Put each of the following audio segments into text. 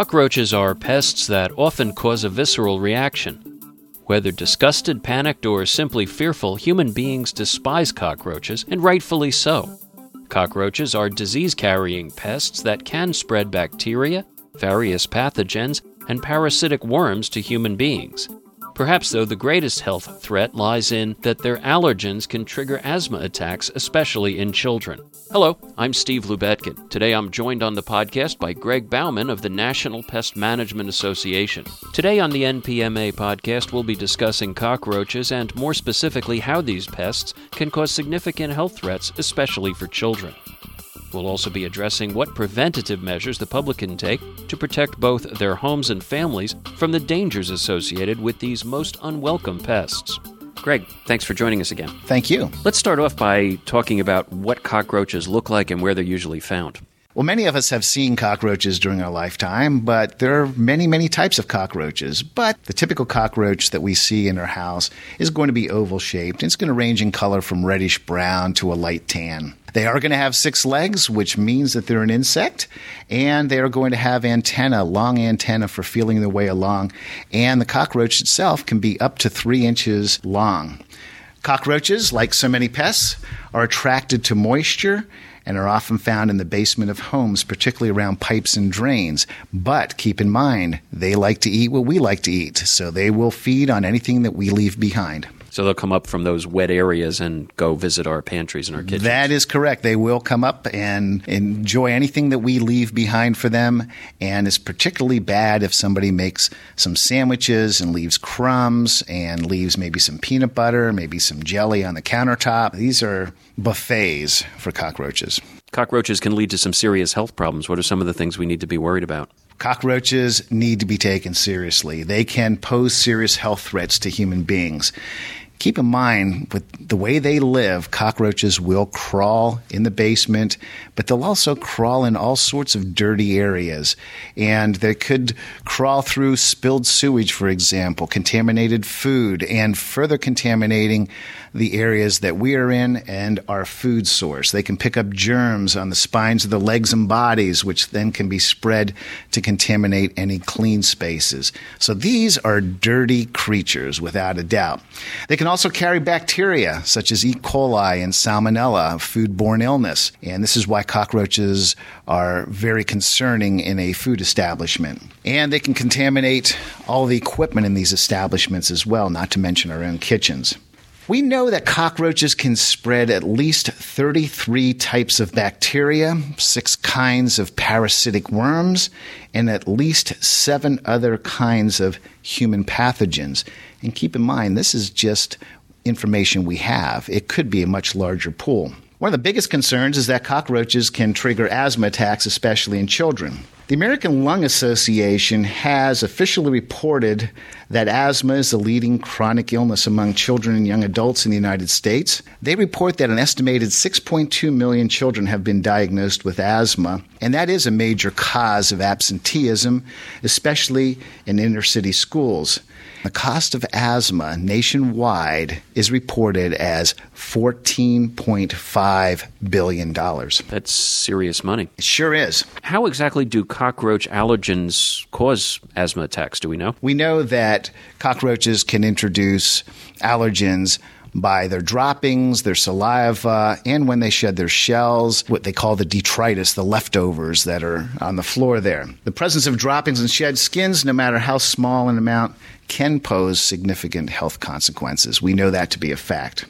Cockroaches are pests that often cause a visceral reaction. Whether disgusted, panicked, or simply fearful, human beings despise cockroaches, and rightfully so. Cockroaches are disease carrying pests that can spread bacteria, various pathogens, and parasitic worms to human beings. Perhaps, though, the greatest health threat lies in that their allergens can trigger asthma attacks, especially in children. Hello, I'm Steve Lubetkin. Today I'm joined on the podcast by Greg Baumann of the National Pest Management Association. Today on the NPMA podcast, we'll be discussing cockroaches and, more specifically, how these pests can cause significant health threats, especially for children. We'll also be addressing what preventative measures the public can take to protect both their homes and families from the dangers associated with these most unwelcome pests. Greg, thanks for joining us again. Thank you. Let's start off by talking about what cockroaches look like and where they're usually found. Well, many of us have seen cockroaches during our lifetime, but there are many, many types of cockroaches. But the typical cockroach that we see in our house is going to be oval shaped. It's going to range in color from reddish brown to a light tan. They are going to have six legs, which means that they're an insect, and they are going to have antenna, long antenna for feeling their way along. And the cockroach itself can be up to three inches long. Cockroaches, like so many pests, are attracted to moisture and are often found in the basement of homes, particularly around pipes and drains. But keep in mind, they like to eat what we like to eat, so they will feed on anything that we leave behind. So they'll come up from those wet areas and go visit our pantries and our kitchens. That is correct. They will come up and enjoy anything that we leave behind for them. And it's particularly bad if somebody makes some sandwiches and leaves crumbs and leaves maybe some peanut butter, maybe some jelly on the countertop. These are buffets for cockroaches. Cockroaches can lead to some serious health problems. What are some of the things we need to be worried about? Cockroaches need to be taken seriously. They can pose serious health threats to human beings keep in mind with the way they live, cockroaches will crawl in the basement, but they'll also crawl in all sorts of dirty areas. And they could crawl through spilled sewage, for example, contaminated food, and further contaminating the areas that we are in and our food source. They can pick up germs on the spines of the legs and bodies, which then can be spread to contaminate any clean spaces. So these are dirty creatures, without a doubt. They can also carry bacteria such as E. coli and salmonella, foodborne illness. And this is why cockroaches are very concerning in a food establishment. And they can contaminate all the equipment in these establishments as well, not to mention our own kitchens. We know that cockroaches can spread at least 33 types of bacteria, six kinds of parasitic worms, and at least seven other kinds of human pathogens. And keep in mind, this is just information we have. It could be a much larger pool. One of the biggest concerns is that cockroaches can trigger asthma attacks, especially in children. The American Lung Association has officially reported that asthma is the leading chronic illness among children and young adults in the United States. They report that an estimated 6.2 million children have been diagnosed with asthma, and that is a major cause of absenteeism, especially in inner city schools. The cost of asthma nationwide is reported as $14.5 billion. That's serious money. It sure is. How exactly do cockroach allergens cause asthma attacks? Do we know? We know that cockroaches can introduce allergens by their droppings, their saliva, and when they shed their shells, what they call the detritus, the leftovers that are on the floor there. The presence of droppings and shed skins, no matter how small an amount, can pose significant health consequences. We know that to be a fact.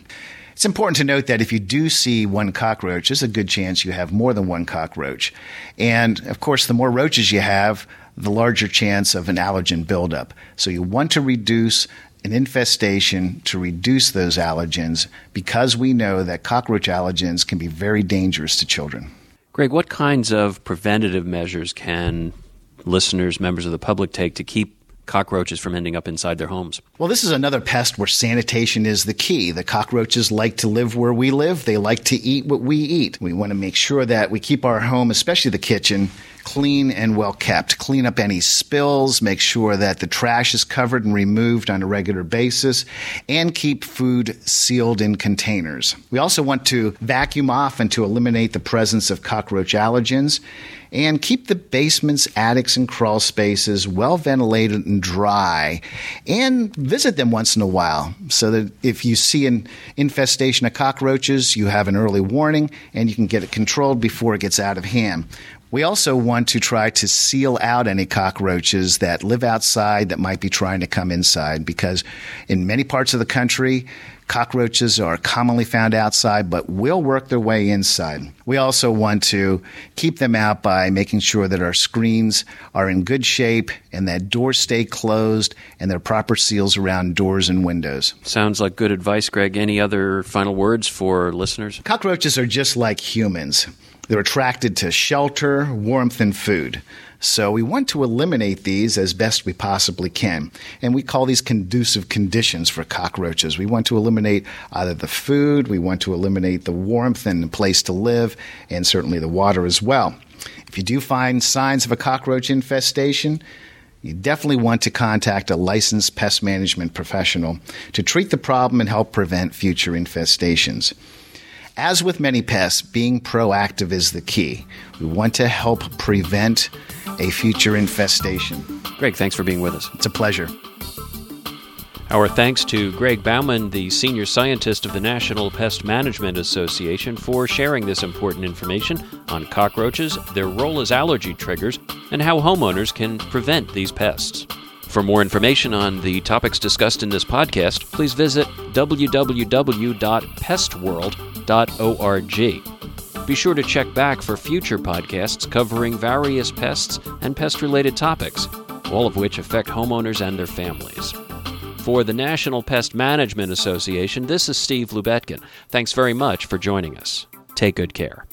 It's important to note that if you do see one cockroach, there's a good chance you have more than one cockroach. And of course, the more roaches you have, the larger chance of an allergen buildup. So you want to reduce an infestation to reduce those allergens because we know that cockroach allergens can be very dangerous to children. Greg, what kinds of preventative measures can listeners, members of the public take to keep cockroaches from ending up inside their homes. Well, this is another pest where sanitation is the key. The cockroaches like to live where we live. They like to eat what we eat. We want to make sure that we keep our home, especially the kitchen, clean and well kept. Clean up any spills, make sure that the trash is covered and removed on a regular basis, and keep food sealed in containers. We also want to vacuum off and to eliminate the presence of cockroach allergens and keep the basements, attics, and crawl spaces well ventilated and dry, and visit them once in a while so that if you see an infestation of cockroaches, you have an early warning and you can get it controlled before it gets out of hand. We also want to try to seal out any cockroaches that live outside that might be trying to come inside because in many parts of the country, cockroaches are commonly found outside but will work their way inside. We also want to keep them out by making sure that our screens are in good shape and that doors stay closed and there are proper seals around doors and windows. Sounds like good advice, Greg. Any other final words for listeners? Cockroaches are just like humans. They're attracted to shelter, warmth, and food. So we want to eliminate these as best we possibly can. And we call these conducive conditions for cockroaches. We want to eliminate either the food, we want to eliminate the warmth and the place to live, and certainly the water as well. If you do find signs of a cockroach infestation, you definitely want to contact a licensed pest management professional to treat the problem and help prevent future infestations. As with many pests, being proactive is the key. We want to help prevent a future infestation. Greg, thanks for being with us. It's a pleasure. Our thanks to Greg Baumann, the senior scientist of the National Pest Management Association, for sharing this important information on cockroaches, their role as allergy triggers, and how homeowners can prevent these pests. For more information on the topics discussed in this podcast, please visit www.pestworld.org. Be sure to check back for future podcasts covering various pests and pest related topics, all of which affect homeowners and their families. For the National Pest Management Association, this is Steve Lubetkin. Thanks very much for joining us. Take good care.